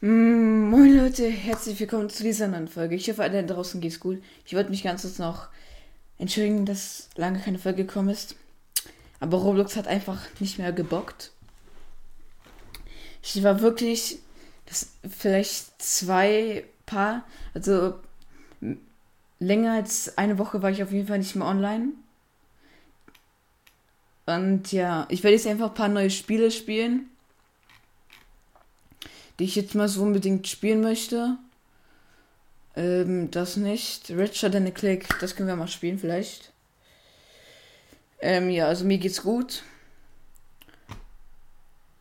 Mm, moin Leute, herzlich willkommen zu dieser neuen Folge. Ich hoffe, alle draußen geht's gut. Ich wollte mich ganz kurz noch entschuldigen, dass lange keine Folge gekommen ist. Aber Roblox hat einfach nicht mehr gebockt. Ich war wirklich, das vielleicht zwei Paar, also länger als eine Woche war ich auf jeden Fall nicht mehr online. Und ja, ich werde jetzt einfach ein paar neue Spiele spielen die ich jetzt mal so unbedingt spielen möchte. Ähm, das nicht. Richer than a Click, das können wir mal spielen vielleicht. Ähm, ja, also mir geht's gut.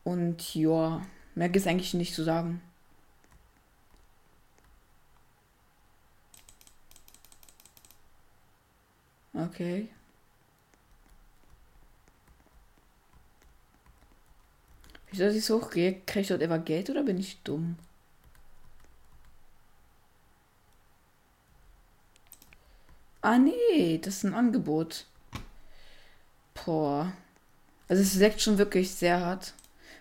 Und ja, mehr gibt's eigentlich nicht zu sagen. Okay. Wieso, dass ich so hochgehe? Kriege ich dort etwa Geld oder bin ich dumm? Ah, nee, das ist ein Angebot. Boah. Also es leckt schon wirklich sehr hart.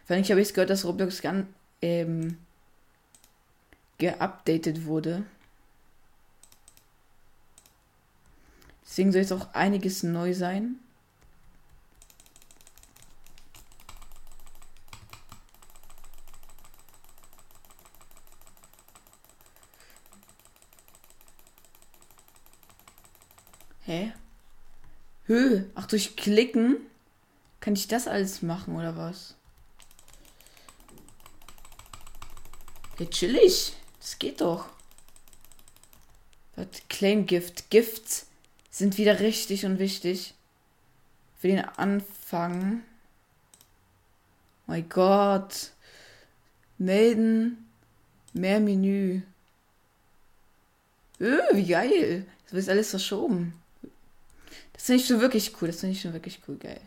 Vor allem habe ich gehört, dass Roblox ganz ähm, geupdatet wurde. Deswegen soll jetzt auch einiges neu sein. Hä? Hö, ach durch Klicken kann ich das alles machen oder was? Ja, chillig. Das geht doch. Was? Claim Gift. Gifts sind wieder richtig und wichtig. Für den Anfang. mein Gott. Melden. Mehr Menü. Öh, wie geil. Das wird alles verschoben. Das finde ich schon wirklich cool. Das finde ich schon wirklich cool, geil.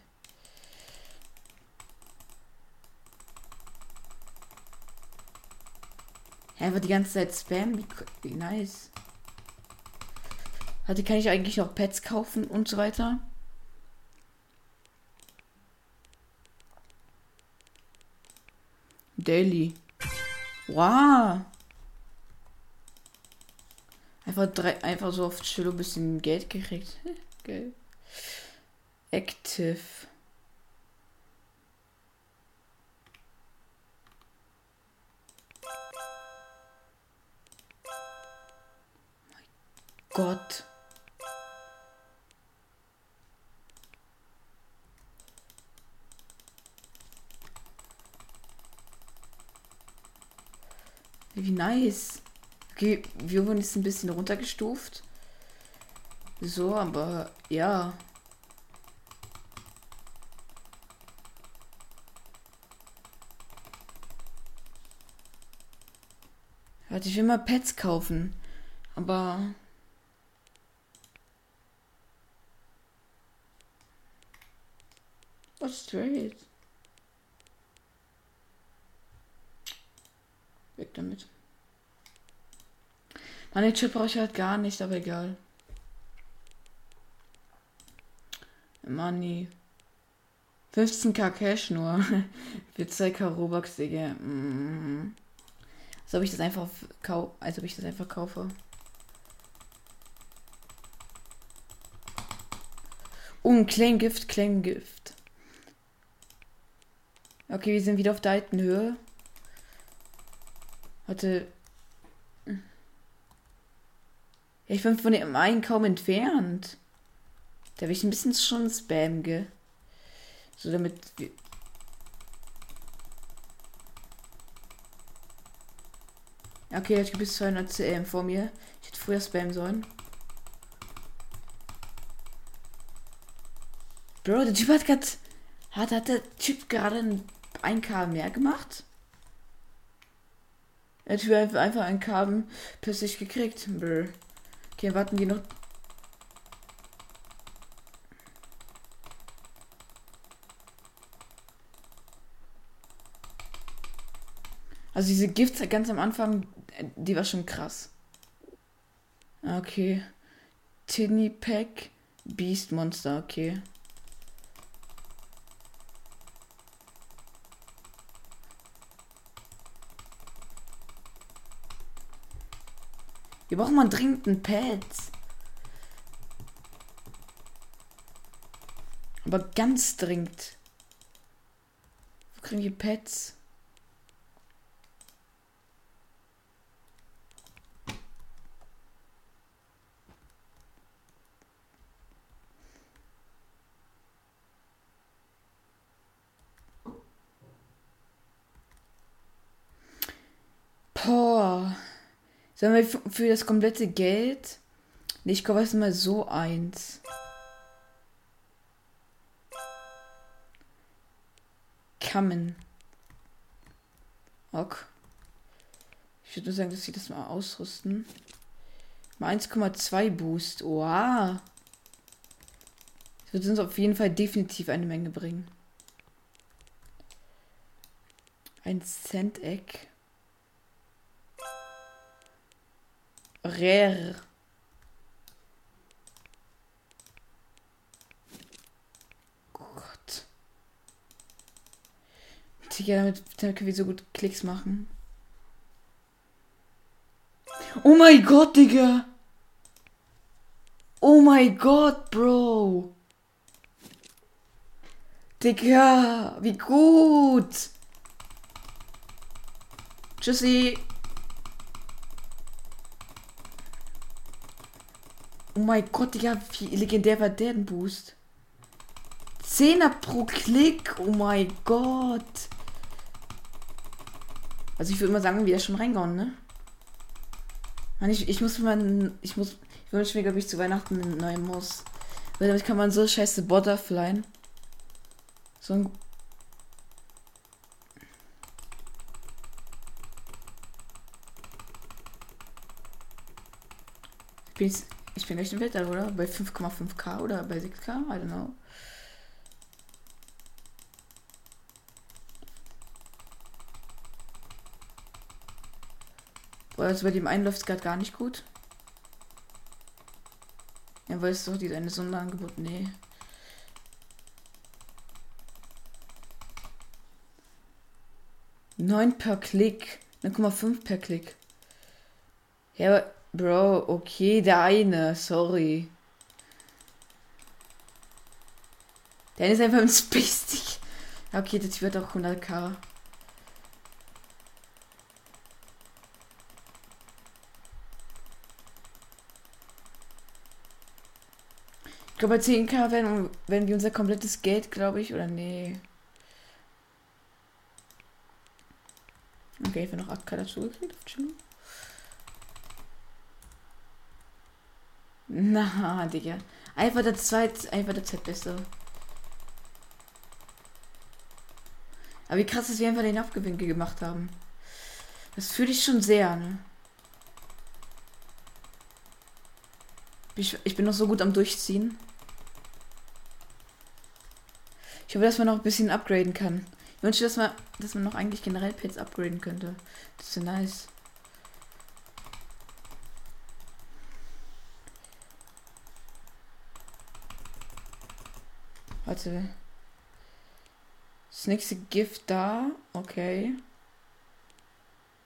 Aber die ganze Zeit Spam? Wie, wie nice. Hatte, kann ich eigentlich noch Pets kaufen und so weiter? Daily. Wow. Einfach, drei, einfach so auf Chillo ein bisschen Geld gekriegt. Geil. Active. Mein Gott. Wie nice. Okay, wir wurden jetzt ein bisschen runtergestuft. So, aber ja. Warte, ich will mal Pets kaufen. Aber. Was straight? Weg damit. Meine Chip brauche ich halt gar nicht, aber egal. Money. 15k Cash nur. Für 2k Robux, Digga. Mm. Als ob ich das einfach kau als ob ich das einfach kaufe. Oh, ein Claim Gift, Claim Gift. Okay, wir sind wieder auf der alten Höhe. Warte. Ich bin von dem einen kaum entfernt. Da habe ich ein bisschen schon Spam, gell? So damit Okay, ich bis 200 CM vor mir. Ich hätte früher spammen sollen. Bro, der Typ hat gerade. Hat, hat der Typ gerade ein K mehr gemacht? Typ hat einfach ein K plötzlich gekriegt. Bro. Okay, warten die noch Also diese Gifts ganz am Anfang, die war schon krass. Okay. Tinny Pack, Beast Monster, okay. Wir brauchen mal dringend ein Pad. Aber ganz dringend. Wo kriegen wir Pads? Boah. Sollen wir für das komplette Geld? Nee, ich kaufe erstmal so eins. Kammen. Ok. Ich würde nur sagen, dass sie das mal ausrüsten. Mal 1,2 Boost. Wow. Das wird uns auf jeden Fall definitiv eine Menge bringen. Ein Cent-Eck. Rare. Gott. Digga, damit, damit können wir so gut Klicks machen. Oh mein Gott, Digga. Oh mein Gott, Bro. Digga, wie gut. Tschüssi. Oh mein Gott, Digga, wie legendär war der denn Boost? Zehner pro Klick, oh mein Gott. Also ich würde mal sagen, wieder schon reingehauen, ne? Mann, ich, ich muss mal, ich muss, ich wünsche mir, glaube ich, zu Weihnachten einen neuen Muss. Weil damit kann man so scheiße Butterflyen. So ein bin, ich bin echt im Wetter, oder? Bei 5,5k oder bei 6k? I don't know. Boah, also bei dem einen läuft es gerade gar nicht gut. Ja, weil es doch diese eine Sonderangebot. Nee. Neun per Klick. 9,5 per Klick. Ja, aber Bro, okay, der eine, sorry. Der ist einfach ein Space. Okay, das wird auch 100k. Ich glaube, bei 10k werden, werden wir unser komplettes Geld, glaube ich, oder nee. Okay, ich habe noch 8k dazu gekriegt. Na, Digga. Einfach der zweit, einfach der zweitbeste. Aber wie krass, dass wir einfach den Abgewinkel gemacht haben. Das fühle ich schon sehr, ne? Ich, ich bin noch so gut am Durchziehen. Ich hoffe, dass man noch ein bisschen upgraden kann. Ich wünsche, dass man, dass man noch eigentlich generell Pets upgraden könnte. Das wäre nice. Warte. Das nächste Gift da. Okay.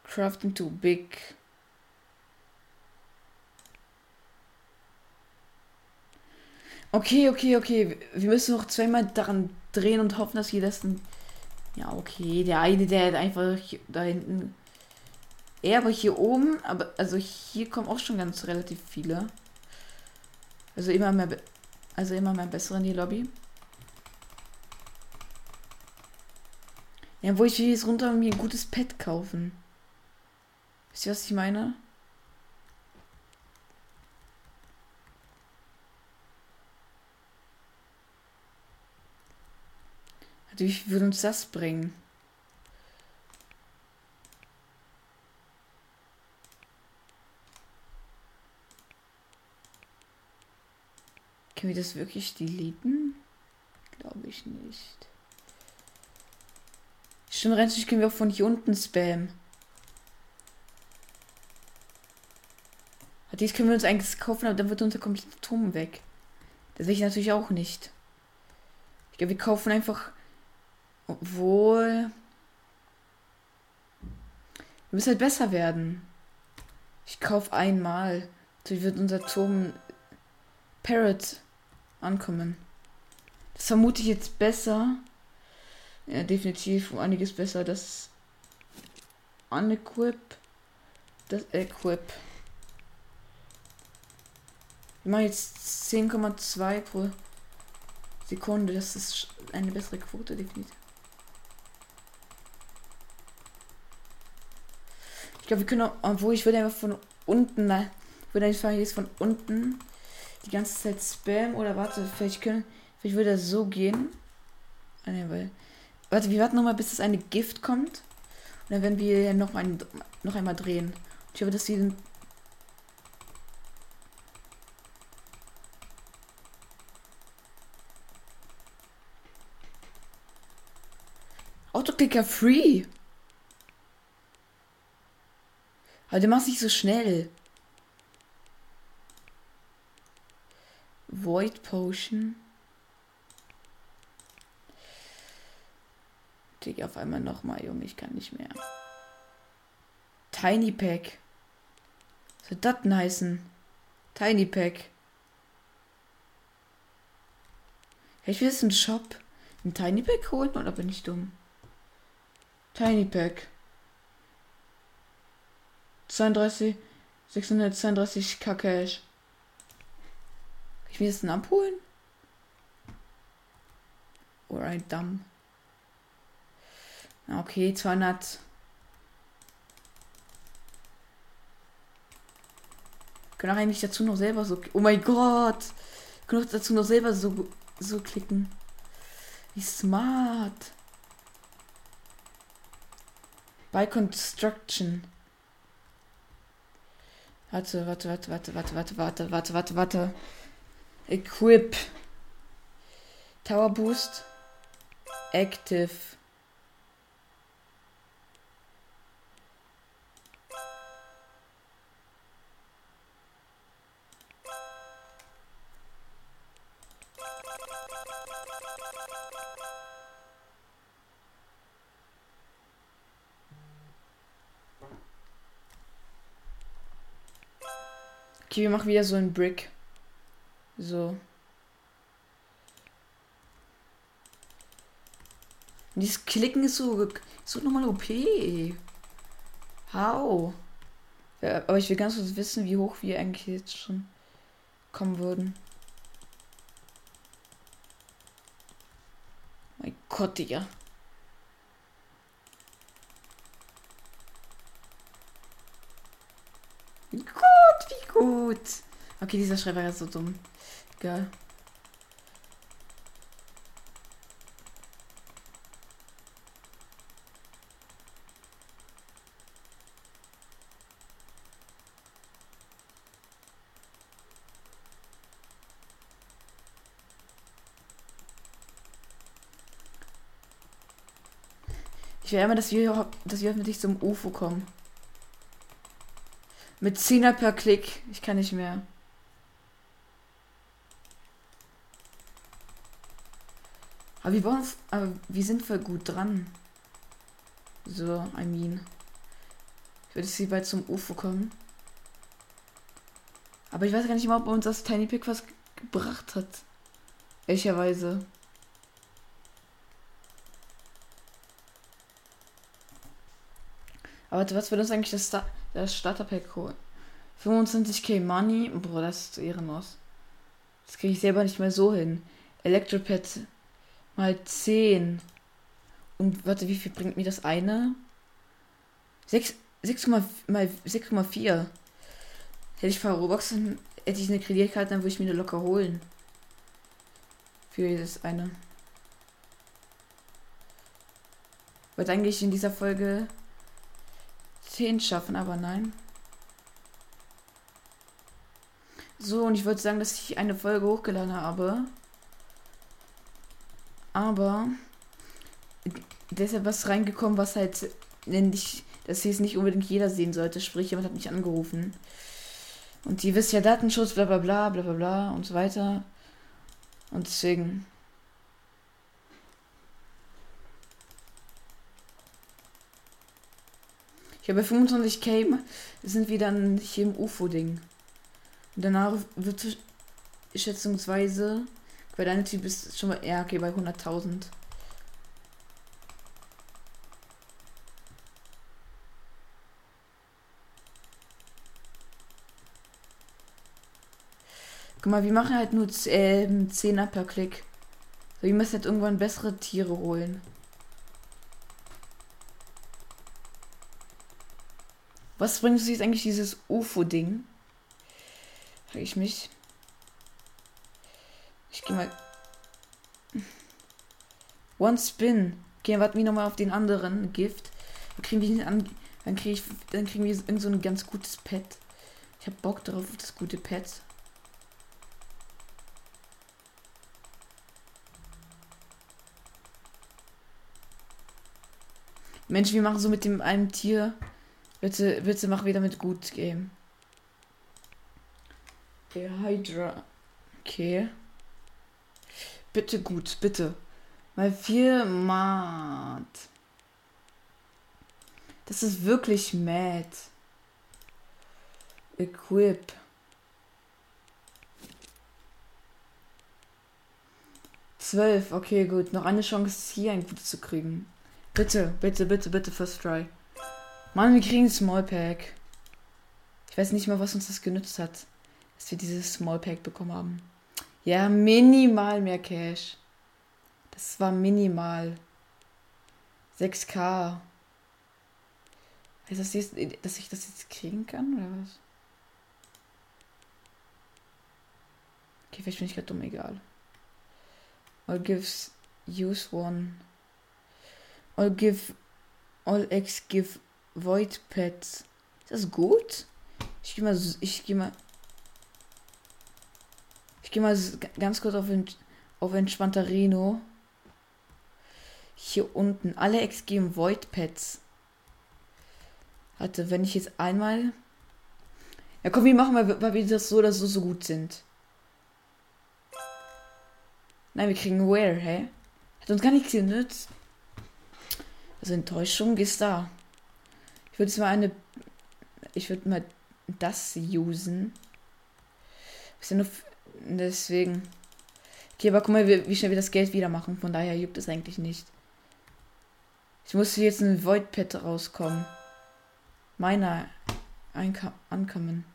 Crafting too big. Okay, okay, okay. Wir müssen noch zweimal daran drehen und hoffen, dass wir das. Ja, okay. Der eine, der hat einfach da hinten. Er aber hier oben, aber also hier kommen auch schon ganz relativ viele. Also immer mehr, also immer mehr bessere in die Lobby. Ja, wo ich will jetzt runter und mir ein gutes Pet kaufen. Wisst ihr, was ich meine? Also wie würde uns das bringen? Können wir das wirklich deleten? Glaube ich nicht. Stimmt, rennstück können wir auch von hier unten spammen. Dies können wir uns eigentlich kaufen, aber dann wird unser kompletter Turm weg. Das will ich natürlich auch nicht. Ich glaube, wir kaufen einfach. Obwohl. Wir müssen halt besser werden. Ich, kauf einmal. So wird unser Turm Parrot ankommen. Das vermute ich jetzt besser. Ja, definitiv um einiges besser. Das Unequip. Das Equip. Wir machen jetzt 10,2 pro Sekunde. Das ist eine bessere Quote, definitiv. Ich glaube, wir können auch, obwohl ich würde einfach von unten, ich würde einfach jetzt von unten die ganze Zeit spam oder warte, vielleicht können, vielleicht würde das so gehen. Ah, nee, weil, warte, wir warten nochmal, bis das eine Gift kommt. Und dann werden wir noch, ein, noch einmal drehen. Ich hoffe, dass sie Autoclicker free. Aber du machst nicht so schnell. Void Potion. Digga, auf einmal nochmal, Junge, ich kann nicht mehr. Tiny Pack. Was soll das denn heißen? Tiny Pack. Ich will jetzt im Shop ein Tiny Pack holen oder bin ich dumm? Tiny Pack. 32, 632 K Cash. Kann ich mir das denn abholen? Ein Damm. Okay, 200. Können auch eigentlich dazu noch selber so. Oh mein Gott! Können auch dazu noch selber so, so klicken. Wie smart. By Construction. Warte, warte, warte, warte, warte, warte, warte, warte, warte, warte. Equip. Tower Boost. Active. Okay, wir machen wieder so ein Brick. So. Und dieses Klicken ist so, so nochmal OP. How? Ja, aber ich will ganz kurz wissen, wie hoch wir eigentlich jetzt schon kommen würden. Mein Gott, Digga. Gott, wie gut. Okay, dieser Schreiber ist so dumm. Geil. Ich will immer, dass wir, dass wir hoffentlich zum UFO kommen. Mit 10er per Klick. Ich kann nicht mehr. Aber wir bauen, aber wir sind voll gut dran. So, I mean. Ich würde sie bald zum UFO kommen. Aber ich weiß gar nicht mal, ob uns das Tiny Pick was gebracht hat. Ehrlicherweise. Aber was wird uns eigentlich das das Starterpack holen. 25k Money. Boah, das ist ehrenlos. Das kriege ich selber nicht mehr so hin. Electropad mal 10. Und warte, wie viel bringt mir das eine? 6, 6, mal 6,4. Hätte ich paar Robux, dann hätte ich eine Kreditkarte, dann würde ich mir eine locker holen. Für dieses eine. Wird eigentlich in dieser Folge 10 schaffen, aber nein. So, und ich würde sagen, dass ich eine Folge hochgeladen habe. Aber deshalb was reingekommen, was halt nicht, dass es nicht unbedingt jeder sehen sollte. Sprich, jemand hat mich angerufen. Und ihr wisst ja Datenschutz, bla bla bla bla bla bla und so weiter. Und deswegen Ich habe 25k sind wir dann hier im UFO-Ding. Und danach wird schätzungsweise, weil deine Typ ist schon mal, ja, okay, bei 100.000. Guck mal, wir machen halt nur äh, 10er per Klick. Wir müssen halt irgendwann bessere Tiere holen. Was bringt uns jetzt eigentlich dieses UFO-Ding? Frage ich mich. Ich gehe mal. One Spin. Okay, warten wir nochmal auf den anderen Gift. Dann kriegen wir an. Dann, krieg ich, dann kriegen wir irgend so ein ganz gutes Pet. Ich habe Bock darauf, das gute Pet. Mensch, wir machen so mit dem einen Tier. Bitte, bitte mach wieder mit gut Game. Der Hydra. Okay. Bitte gut, bitte. Mal vier Mat. Das ist wirklich mad. Equip. Zwölf, okay, gut. Noch eine Chance, hier ein gutes zu kriegen. Bitte, bitte, bitte, bitte, First Try. Mann, wir kriegen ein Small Pack. Ich weiß nicht mal, was uns das genützt hat, dass wir dieses Small Pack bekommen haben. Ja, minimal mehr Cash. Das war minimal. 6k. Heißt das jetzt, dass ich das jetzt kriegen kann, oder was? Okay, vielleicht bin ich gerade dumm, egal. All gives use one. All give. All X give Void Pets. Ist das gut? Ich gehe mal. Ich gehe mal. Ich gehe mal ganz kurz auf, auf entspannter Reno. Hier unten. Alle X geben Void Pets. Warte, wenn ich jetzt einmal. Ja, komm, wir machen mal, weil wir das so oder so so gut sind. Nein, wir kriegen Where, hä? Hat uns gar nichts genützt. Also Enttäuschung ist da. Ich würde mal eine. Ich würde mal das usen. nur deswegen. Okay, aber guck mal, wie, wie, schnell wir das Geld wieder machen. Von daher juckt es eigentlich nicht. Ich musste jetzt ein Void Pet rauskommen. Meiner ankommen.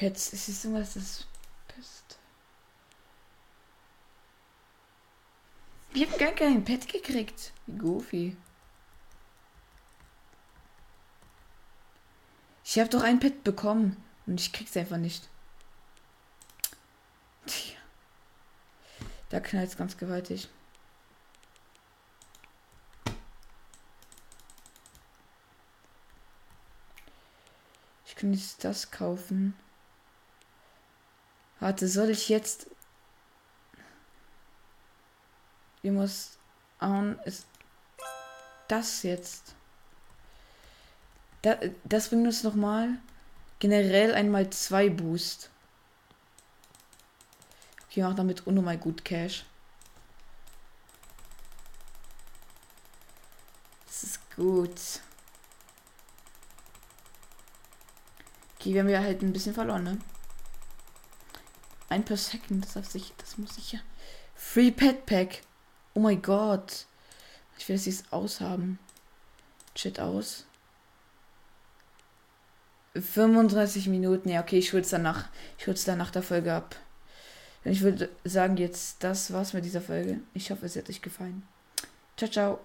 Pets. Es ist irgendwas, das pisst. Wir haben gar kein Pet gekriegt. Wie goofy. Ich habe doch ein Pet bekommen und ich krieg's einfach nicht. Tja. Da knallt's ganz gewaltig. Ich kann jetzt das kaufen. Warte, soll ich jetzt. Wie muss. Um, ist das jetzt. Da, das bringt uns nochmal generell einmal zwei Boost. Okay, mach damit unnormal gut Cash. Das ist gut. Okay, wir haben ja halt ein bisschen verloren, ne? Ein per Second, das, darf sich, das muss ich ja. Free Pet Pack. Oh mein Gott. Ich will, dass sie es aushaben. Chat aus. 35 Minuten. Ja, okay, ich hole es danach. Ich hole es dann nach der Folge ab. Ich würde sagen, jetzt das war's mit dieser Folge. Ich hoffe, es hat euch gefallen. Ciao, ciao.